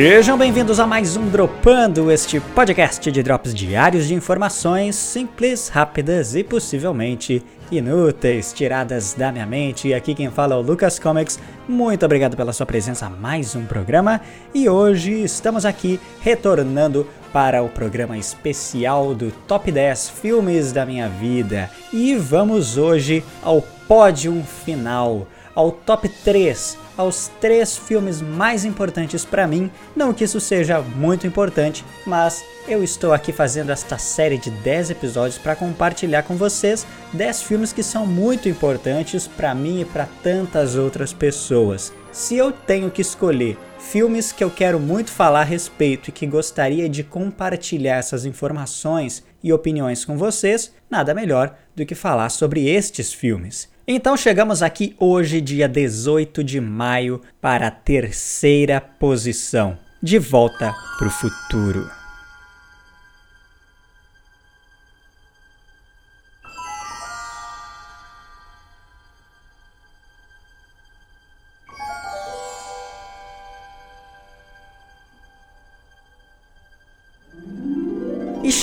Sejam bem-vindos a mais um Dropando, este podcast de drops diários de informações simples, rápidas e possivelmente inúteis, tiradas da minha mente. E aqui quem fala é o Lucas Comics. Muito obrigado pela sua presença a mais um programa. E hoje estamos aqui retornando para o programa especial do Top 10 Filmes da Minha Vida. E vamos hoje ao pódio final, ao top 3 aos três filmes mais importantes para mim. Não que isso seja muito importante, mas eu estou aqui fazendo esta série de 10 episódios para compartilhar com vocês 10 filmes que são muito importantes para mim e para tantas outras pessoas. Se eu tenho que escolher filmes que eu quero muito falar a respeito e que gostaria de compartilhar essas informações e opiniões com vocês, nada melhor do que falar sobre estes filmes. Então chegamos aqui hoje, dia 18 de maio, para a terceira posição. De volta para o futuro.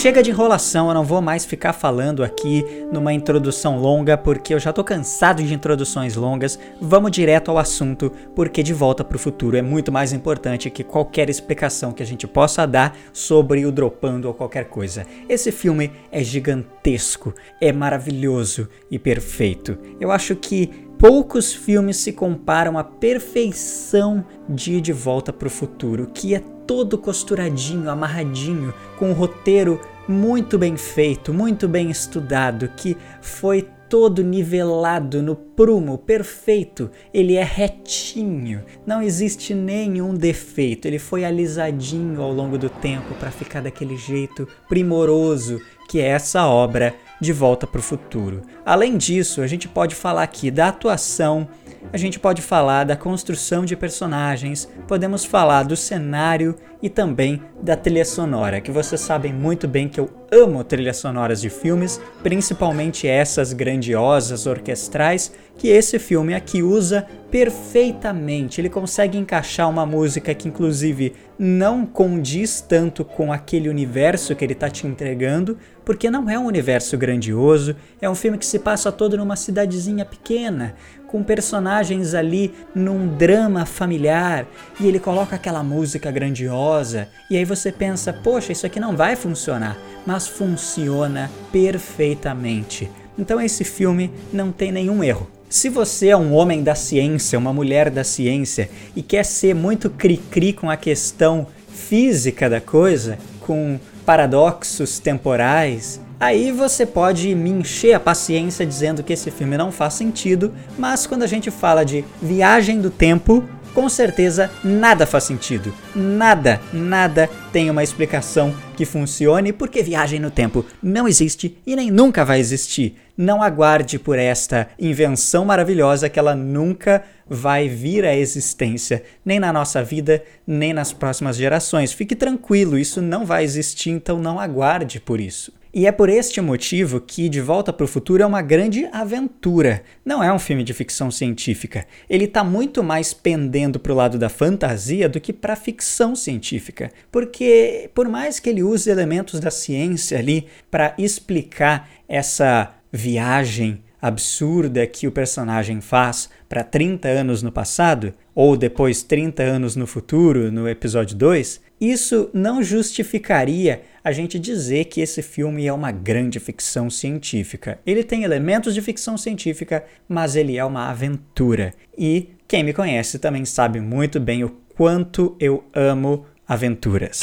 Chega de enrolação, eu não vou mais ficar falando aqui numa introdução longa, porque eu já tô cansado de introduções longas. Vamos direto ao assunto, porque De Volta para o Futuro é muito mais importante que qualquer explicação que a gente possa dar sobre o dropando ou qualquer coisa. Esse filme é gigantesco, é maravilhoso e perfeito. Eu acho que poucos filmes se comparam à perfeição de De Volta para o Futuro, que é todo costuradinho, amarradinho, com um roteiro muito bem feito, muito bem estudado, que foi todo nivelado no prumo, perfeito. Ele é retinho, não existe nenhum defeito. Ele foi alisadinho ao longo do tempo para ficar daquele jeito primoroso que é essa obra de Volta para o Futuro. Além disso, a gente pode falar aqui da atuação a gente pode falar da construção de personagens, podemos falar do cenário e também da trilha sonora, que vocês sabem muito bem que eu amo trilhas sonoras de filmes, principalmente essas grandiosas orquestrais que esse filme aqui usa perfeitamente. Ele consegue encaixar uma música que inclusive não condiz tanto com aquele universo que ele está te entregando, porque não é um universo grandioso, é um filme que se passa todo numa cidadezinha pequena, com personagens ali num drama familiar e ele coloca aquela música grandiosa e aí você pensa, poxa, isso aqui não vai funcionar, mas funciona perfeitamente. Então esse filme não tem nenhum erro. Se você é um homem da ciência, uma mulher da ciência e quer ser muito cri-cri com a questão física da coisa, com paradoxos temporais, Aí você pode me encher a paciência dizendo que esse filme não faz sentido, mas quando a gente fala de viagem do tempo, com certeza nada faz sentido. Nada, nada tem uma explicação que funcione, porque viagem no tempo não existe e nem nunca vai existir. Não aguarde por esta invenção maravilhosa que ela nunca vai vir à existência, nem na nossa vida, nem nas próximas gerações. Fique tranquilo, isso não vai existir, então não aguarde por isso. E é por este motivo que De Volta para o Futuro é uma grande aventura. Não é um filme de ficção científica. Ele está muito mais pendendo para o lado da fantasia do que para a ficção científica. Porque, por mais que ele use elementos da ciência ali para explicar essa viagem absurda que o personagem faz para 30 anos no passado, ou depois 30 anos no futuro, no episódio 2, isso não justificaria a gente dizer que esse filme é uma grande ficção científica. Ele tem elementos de ficção científica, mas ele é uma aventura. E quem me conhece também sabe muito bem o quanto eu amo aventuras.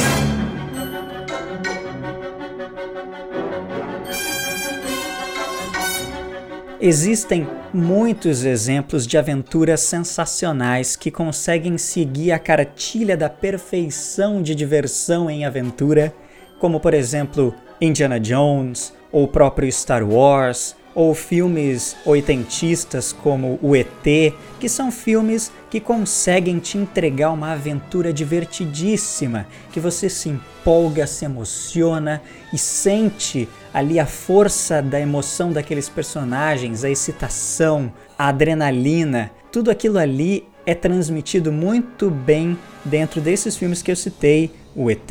Existem muitos exemplos de aventuras sensacionais que conseguem seguir a cartilha da perfeição de diversão em aventura, como por exemplo Indiana Jones ou o próprio Star Wars, ou filmes oitentistas como O ET, que são filmes que conseguem te entregar uma aventura divertidíssima, que você se empolga, se emociona e sente ali a força da emoção daqueles personagens, a excitação, a adrenalina, tudo aquilo ali é transmitido muito bem dentro desses filmes que eu citei, o ET,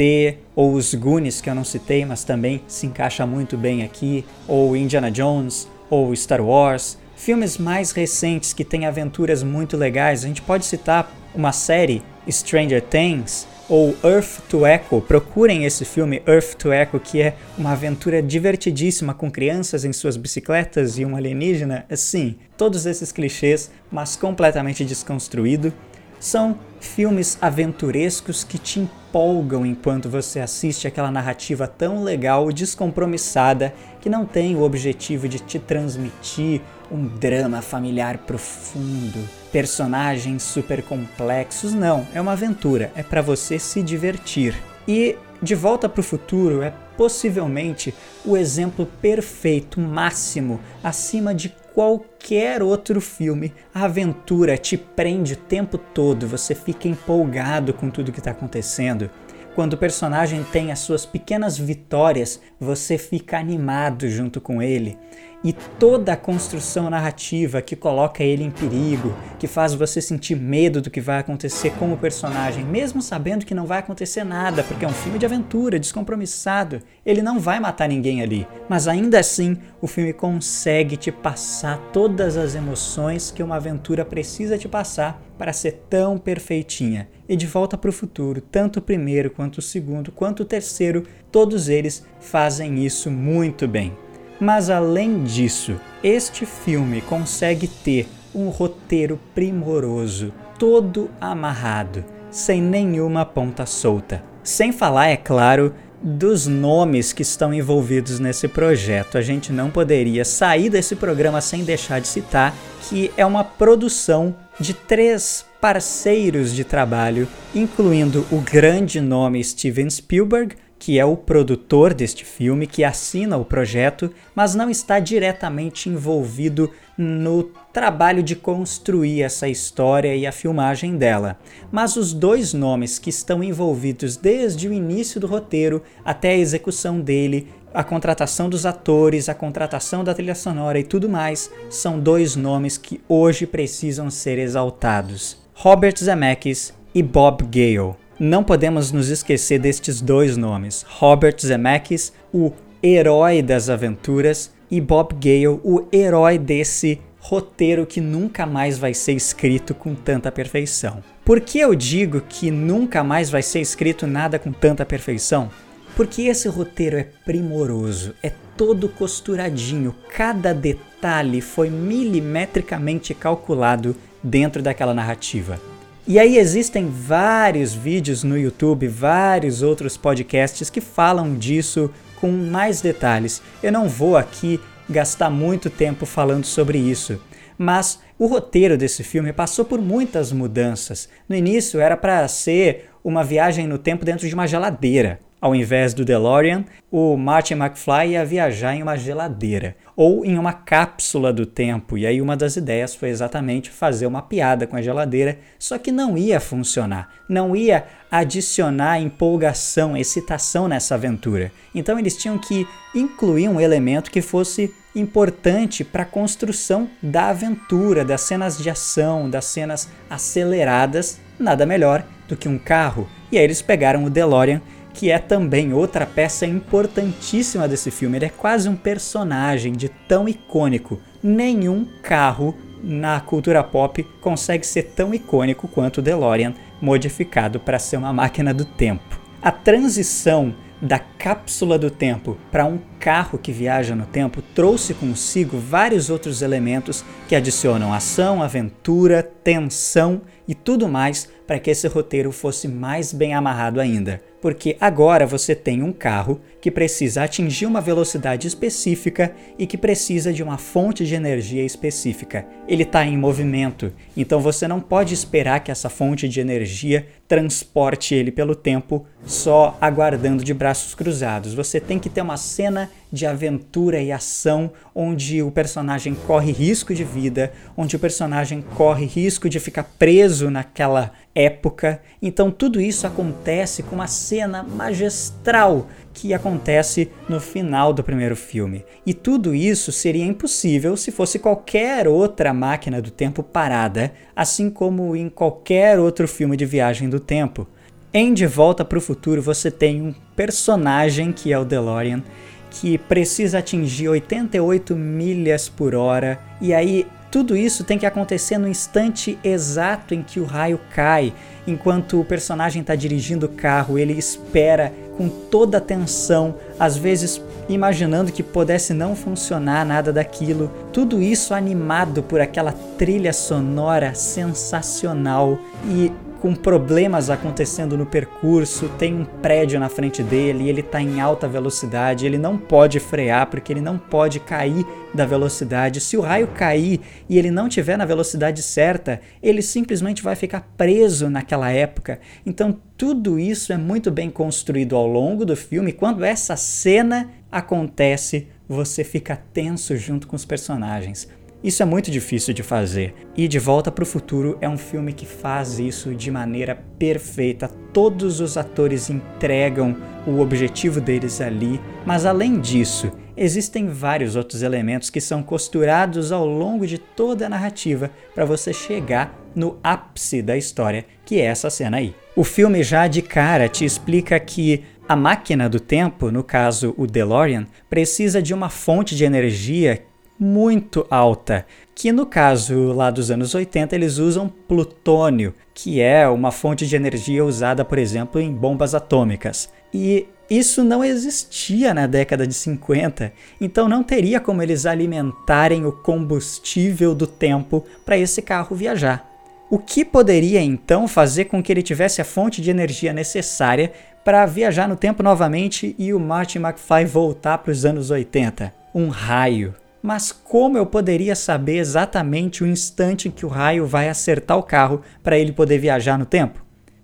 ou os Goonies que eu não citei, mas também se encaixa muito bem aqui, ou Indiana Jones, ou Star Wars, filmes mais recentes que têm aventuras muito legais. A gente pode citar uma série, Stranger Things, ou Earth to Echo. Procurem esse filme Earth to Echo, que é uma aventura divertidíssima com crianças em suas bicicletas e um alienígena. Assim, todos esses clichês, mas completamente desconstruído. São filmes aventurescos que te empolgam enquanto você assiste aquela narrativa tão legal, descompromissada, que não tem o objetivo de te transmitir um drama familiar profundo, personagens super complexos. Não, é uma aventura, é para você se divertir. E De Volta para o Futuro é possivelmente o exemplo perfeito, máximo, acima de qualquer outro filme. A aventura te prende o tempo todo, você fica empolgado com tudo que está acontecendo. Quando o personagem tem as suas pequenas vitórias, você fica animado junto com ele e toda a construção narrativa que coloca ele em perigo, que faz você sentir medo do que vai acontecer com o personagem, mesmo sabendo que não vai acontecer nada, porque é um filme de aventura, descompromissado. Ele não vai matar ninguém ali, mas ainda assim o filme consegue te passar todas as emoções que uma aventura precisa te passar para ser tão perfeitinha. E de volta para o futuro, tanto o primeiro quanto o segundo, quanto o terceiro, todos eles fazem isso muito bem. Mas além disso, este filme consegue ter um roteiro primoroso, todo amarrado, sem nenhuma ponta solta. Sem falar, é claro, dos nomes que estão envolvidos nesse projeto. A gente não poderia sair desse programa sem deixar de citar que é uma produção de três parceiros de trabalho, incluindo o grande nome Steven Spielberg, que é o produtor deste filme, que assina o projeto, mas não está diretamente envolvido no trabalho de construir essa história e a filmagem dela. Mas os dois nomes que estão envolvidos desde o início do roteiro até a execução dele, a contratação dos atores, a contratação da trilha sonora e tudo mais, são dois nomes que hoje precisam ser exaltados: Robert Zemeckis e Bob Gale não podemos nos esquecer destes dois nomes: Robert Zemeckis, o herói das aventuras, e Bob Gale, o herói desse roteiro que nunca mais vai ser escrito com tanta perfeição. Por que eu digo que nunca mais vai ser escrito nada com tanta perfeição? Porque esse roteiro é primoroso, é todo costuradinho, cada detalhe foi milimetricamente calculado dentro daquela narrativa. E aí existem vários vídeos no YouTube, vários outros podcasts que falam disso com mais detalhes. Eu não vou aqui gastar muito tempo falando sobre isso, mas o roteiro desse filme passou por muitas mudanças. No início era para ser uma viagem no tempo dentro de uma geladeira. Ao invés do DeLorean, o Martin McFly ia viajar em uma geladeira ou em uma cápsula do tempo. E aí uma das ideias foi exatamente fazer uma piada com a geladeira, só que não ia funcionar, não ia adicionar empolgação, excitação nessa aventura. Então eles tinham que incluir um elemento que fosse importante para a construção da aventura, das cenas de ação, das cenas aceleradas, nada melhor do que um carro. E aí eles pegaram o DeLorean que é também outra peça importantíssima desse filme. Ele é quase um personagem de tão icônico. Nenhum carro na cultura pop consegue ser tão icônico quanto o DeLorean, modificado para ser uma máquina do tempo. A transição da cápsula do tempo para um carro que viaja no tempo trouxe consigo vários outros elementos que adicionam ação, aventura, tensão e tudo mais para que esse roteiro fosse mais bem amarrado ainda porque agora você tem um carro que precisa atingir uma velocidade específica e que precisa de uma fonte de energia específica. Ele está em movimento, então você não pode esperar que essa fonte de energia transporte ele pelo tempo só aguardando de braços cruzados. Você tem que ter uma cena de aventura e ação onde o personagem corre risco de vida, onde o personagem corre risco de ficar preso naquela época. Então tudo isso acontece com uma cena magistral que acontece no final do primeiro filme. E tudo isso seria impossível se fosse qualquer outra máquina do tempo parada, assim como em qualquer outro filme de viagem do tempo. Em De Volta para o Futuro você tem um personagem que é o DeLorean que precisa atingir 88 milhas por hora e aí tudo isso tem que acontecer no instante exato em que o raio cai. Enquanto o personagem está dirigindo o carro, ele espera com toda a tensão, às vezes imaginando que pudesse não funcionar nada daquilo. Tudo isso animado por aquela trilha sonora sensacional e com problemas acontecendo no percurso, tem um prédio na frente dele, ele está em alta velocidade, ele não pode frear porque ele não pode cair da velocidade. Se o raio cair e ele não tiver na velocidade certa, ele simplesmente vai ficar preso naquela época. Então tudo isso é muito bem construído ao longo do filme. Quando essa cena acontece, você fica tenso junto com os personagens. Isso é muito difícil de fazer. E De Volta para o Futuro é um filme que faz isso de maneira perfeita. Todos os atores entregam o objetivo deles ali, mas além disso, existem vários outros elementos que são costurados ao longo de toda a narrativa para você chegar no ápice da história, que é essa cena aí. O filme já de cara te explica que a máquina do tempo, no caso o DeLorean, precisa de uma fonte de energia muito alta, que no caso lá dos anos 80 eles usam plutônio, que é uma fonte de energia usada, por exemplo, em bombas atômicas. E isso não existia na década de 50, então não teria como eles alimentarem o combustível do tempo para esse carro viajar. O que poderia então fazer com que ele tivesse a fonte de energia necessária para viajar no tempo novamente e o Martin McFly voltar para os anos 80? Um raio. Mas como eu poderia saber exatamente o instante em que o raio vai acertar o carro para ele poder viajar no tempo?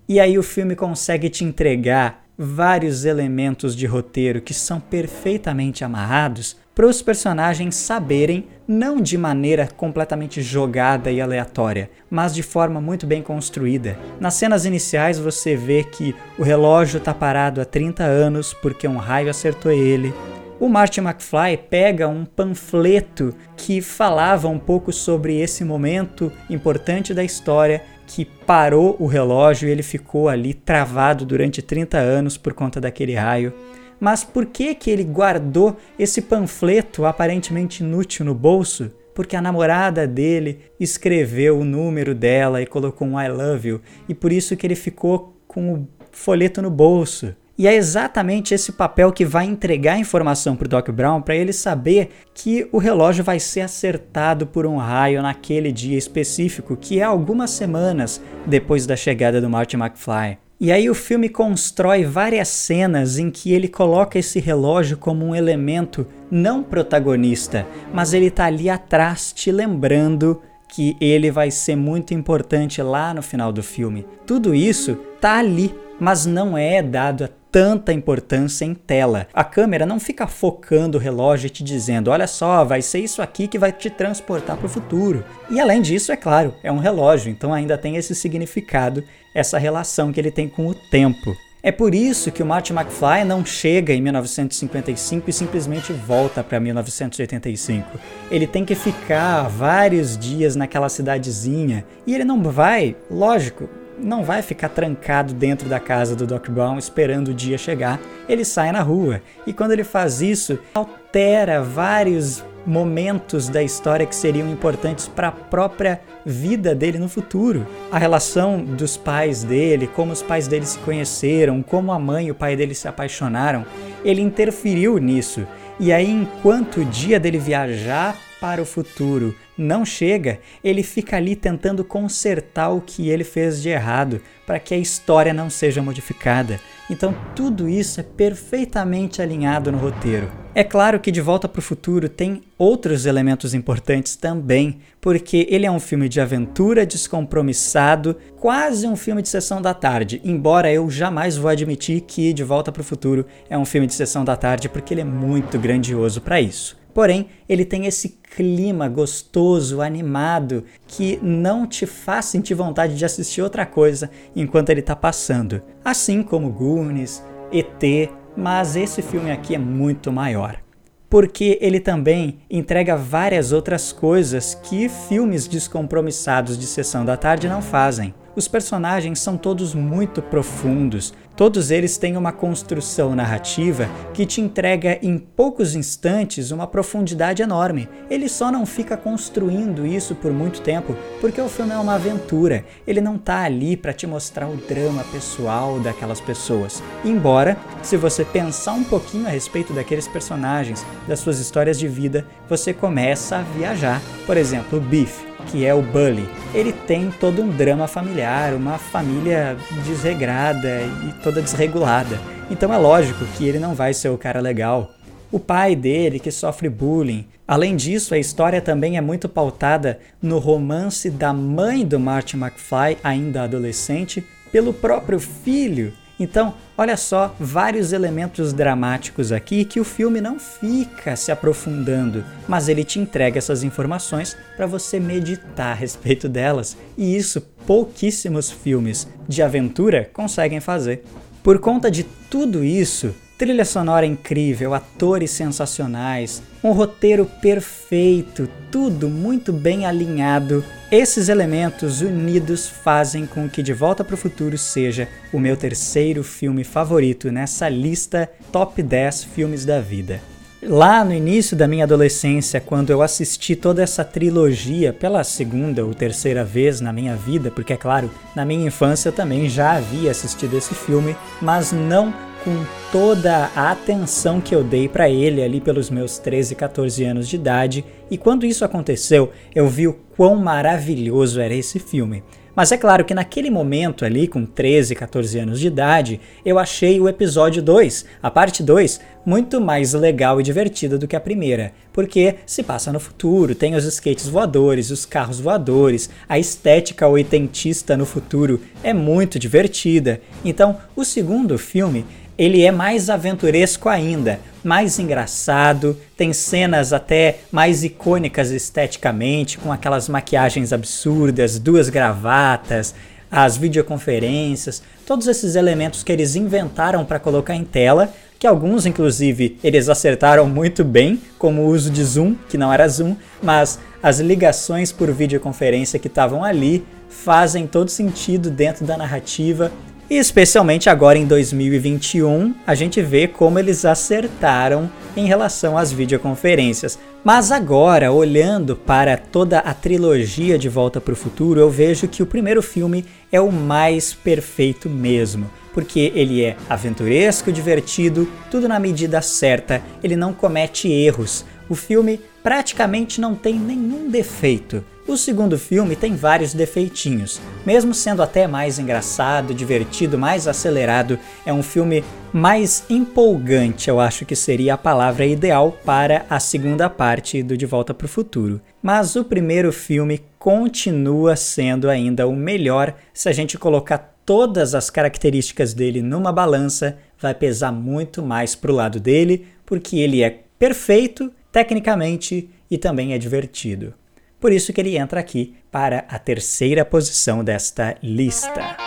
E aí o filme consegue te entregar vários elementos de roteiro que são perfeitamente amarrados para os personagens saberem, não de maneira completamente jogada e aleatória, mas de forma muito bem construída. Nas cenas iniciais você vê que o relógio está parado há 30 anos porque um raio acertou ele, o Martin McFly pega um panfleto que falava um pouco sobre esse momento importante da história que parou o relógio e ele ficou ali travado durante 30 anos por conta daquele raio. Mas por que que ele guardou esse panfleto aparentemente inútil no bolso? Porque a namorada dele escreveu o número dela e colocou um I love you, e por isso que ele ficou com o folheto no bolso. E é exatamente esse papel que vai entregar a informação para o Doc Brown para ele saber que o relógio vai ser acertado por um raio naquele dia específico, que é algumas semanas depois da chegada do Marty McFly. E aí o filme constrói várias cenas em que ele coloca esse relógio como um elemento não protagonista, mas ele está ali atrás te lembrando que ele vai ser muito importante lá no final do filme. Tudo isso tá ali, mas não é dado tanta importância em tela. A câmera não fica focando o relógio e te dizendo: olha só, vai ser isso aqui que vai te transportar para o futuro. E além disso, é claro, é um relógio, então ainda tem esse significado, essa relação que ele tem com o tempo. É por isso que o Marty McFly não chega em 1955 e simplesmente volta para 1985. Ele tem que ficar vários dias naquela cidadezinha e ele não vai, lógico, não vai ficar trancado dentro da casa do Doc Brown esperando o dia chegar. Ele sai na rua e quando ele faz isso, altera vários momentos da história que seriam importantes para a própria vida dele no futuro. A relação dos pais dele, como os pais dele se conheceram, como a mãe e o pai dele se apaixonaram, ele interferiu nisso. E aí, enquanto o dia dele viajar para o futuro não chega, ele fica ali tentando consertar o que ele fez de errado para que a história não seja modificada. Então tudo isso é perfeitamente alinhado no roteiro. É claro que De Volta para o Futuro tem outros elementos importantes também, porque ele é um filme de aventura descompromissado, quase um filme de sessão da tarde, embora eu jamais vou admitir que De Volta para o Futuro é um filme de sessão da tarde, porque ele é muito grandioso para isso. Porém, ele tem esse clima gostoso, animado, que não te faz sentir vontade de assistir outra coisa enquanto ele está passando. Assim como Goonies, ET, mas esse filme aqui é muito maior. Porque ele também entrega várias outras coisas que filmes descompromissados de sessão da tarde não fazem. Os personagens são todos muito profundos, todos eles têm uma construção narrativa que te entrega em poucos instantes uma profundidade enorme. Ele só não fica construindo isso por muito tempo porque o filme é uma aventura. Ele não está ali para te mostrar o drama pessoal daquelas pessoas. Embora, se você pensar um pouquinho a respeito daqueles personagens, das suas histórias de vida, você começa a viajar. Por exemplo, o Biff que é o Bully. Ele tem todo um drama familiar, uma família desregrada e toda desregulada. Então é lógico que ele não vai ser o cara legal. O pai dele que sofre bullying. Além disso, a história também é muito pautada no romance da mãe do Marty McFly, ainda adolescente, pelo próprio filho então, olha só, vários elementos dramáticos aqui que o filme não fica se aprofundando, mas ele te entrega essas informações para você meditar a respeito delas, e isso pouquíssimos filmes de aventura conseguem fazer. Por conta de tudo isso, Trilha sonora incrível, atores sensacionais, um roteiro perfeito, tudo muito bem alinhado. Esses elementos unidos fazem com que De Volta para o Futuro seja o meu terceiro filme favorito nessa lista top 10 filmes da vida. Lá no início da minha adolescência, quando eu assisti toda essa trilogia pela segunda ou terceira vez na minha vida, porque é claro, na minha infância eu também já havia assistido esse filme, mas não com toda a atenção que eu dei para ele ali pelos meus 13, 14 anos de idade, e quando isso aconteceu, eu vi o quão maravilhoso era esse filme. Mas é claro que naquele momento ali, com 13, 14 anos de idade, eu achei o episódio 2, a parte 2, muito mais legal e divertida do que a primeira, porque se passa no futuro, tem os skates voadores, os carros voadores, a estética oitentista no futuro é muito divertida. Então, o segundo filme ele é mais aventuresco ainda, mais engraçado, tem cenas até mais icônicas esteticamente, com aquelas maquiagens absurdas, duas gravatas, as videoconferências, todos esses elementos que eles inventaram para colocar em tela, que alguns inclusive eles acertaram muito bem, como o uso de zoom, que não era zoom, mas as ligações por videoconferência que estavam ali fazem todo sentido dentro da narrativa e especialmente agora em 2021, a gente vê como eles acertaram em relação às videoconferências. Mas agora, olhando para toda a trilogia de Volta para o Futuro, eu vejo que o primeiro filme é o mais perfeito mesmo, porque ele é aventuresco, divertido, tudo na medida certa, ele não comete erros. O filme praticamente não tem nenhum defeito. O segundo filme tem vários defeitinhos, mesmo sendo até mais engraçado, divertido, mais acelerado, é um filme mais empolgante, eu acho que seria a palavra ideal para a segunda parte do De Volta para o Futuro. Mas o primeiro filme continua sendo ainda o melhor se a gente colocar todas as características dele numa balança, vai pesar muito mais pro lado dele, porque ele é perfeito tecnicamente e também é divertido. Por isso que ele entra aqui para a terceira posição desta lista.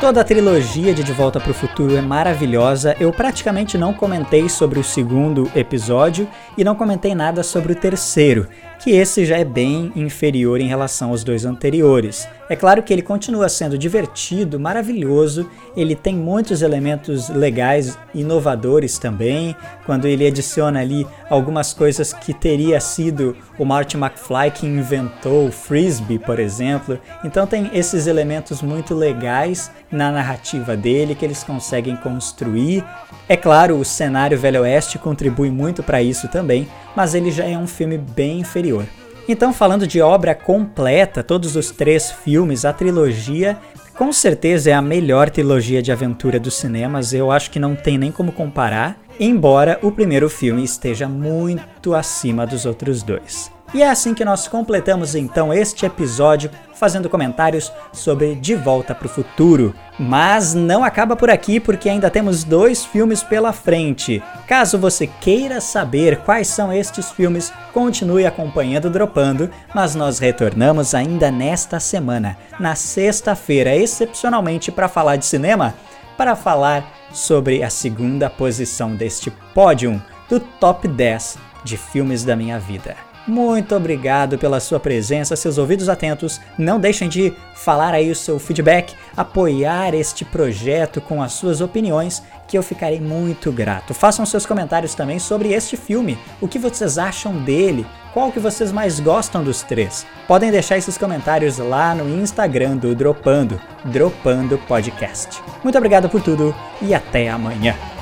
Toda a trilogia de De Volta para o Futuro é maravilhosa. Eu praticamente não comentei sobre o segundo episódio e não comentei nada sobre o terceiro, que esse já é bem inferior em relação aos dois anteriores. É claro que ele continua sendo divertido, maravilhoso, ele tem muitos elementos legais, inovadores também, quando ele adiciona ali algumas coisas que teria sido o Marty McFly que inventou o Frisbee, por exemplo. Então tem esses elementos muito legais na narrativa dele que eles conseguem construir. É claro, o cenário Velho Oeste contribui muito para isso também, mas ele já é um filme bem inferior. Então, falando de obra completa, todos os três filmes, a trilogia, com certeza é a melhor trilogia de aventura dos cinemas, eu acho que não tem nem como comparar, embora o primeiro filme esteja muito acima dos outros dois. E é assim que nós completamos então este episódio fazendo comentários sobre De Volta para o Futuro. Mas não acaba por aqui porque ainda temos dois filmes pela frente. Caso você queira saber quais são estes filmes, continue acompanhando Dropando, mas nós retornamos ainda nesta semana, na sexta-feira, excepcionalmente para falar de cinema, para falar sobre a segunda posição deste pódio do top 10 de filmes da minha vida. Muito obrigado pela sua presença, seus ouvidos atentos. Não deixem de falar aí o seu feedback, apoiar este projeto com as suas opiniões, que eu ficarei muito grato. Façam seus comentários também sobre este filme. O que vocês acham dele? Qual que vocês mais gostam dos três? Podem deixar esses comentários lá no Instagram do Dropando, Dropando Podcast. Muito obrigado por tudo e até amanhã.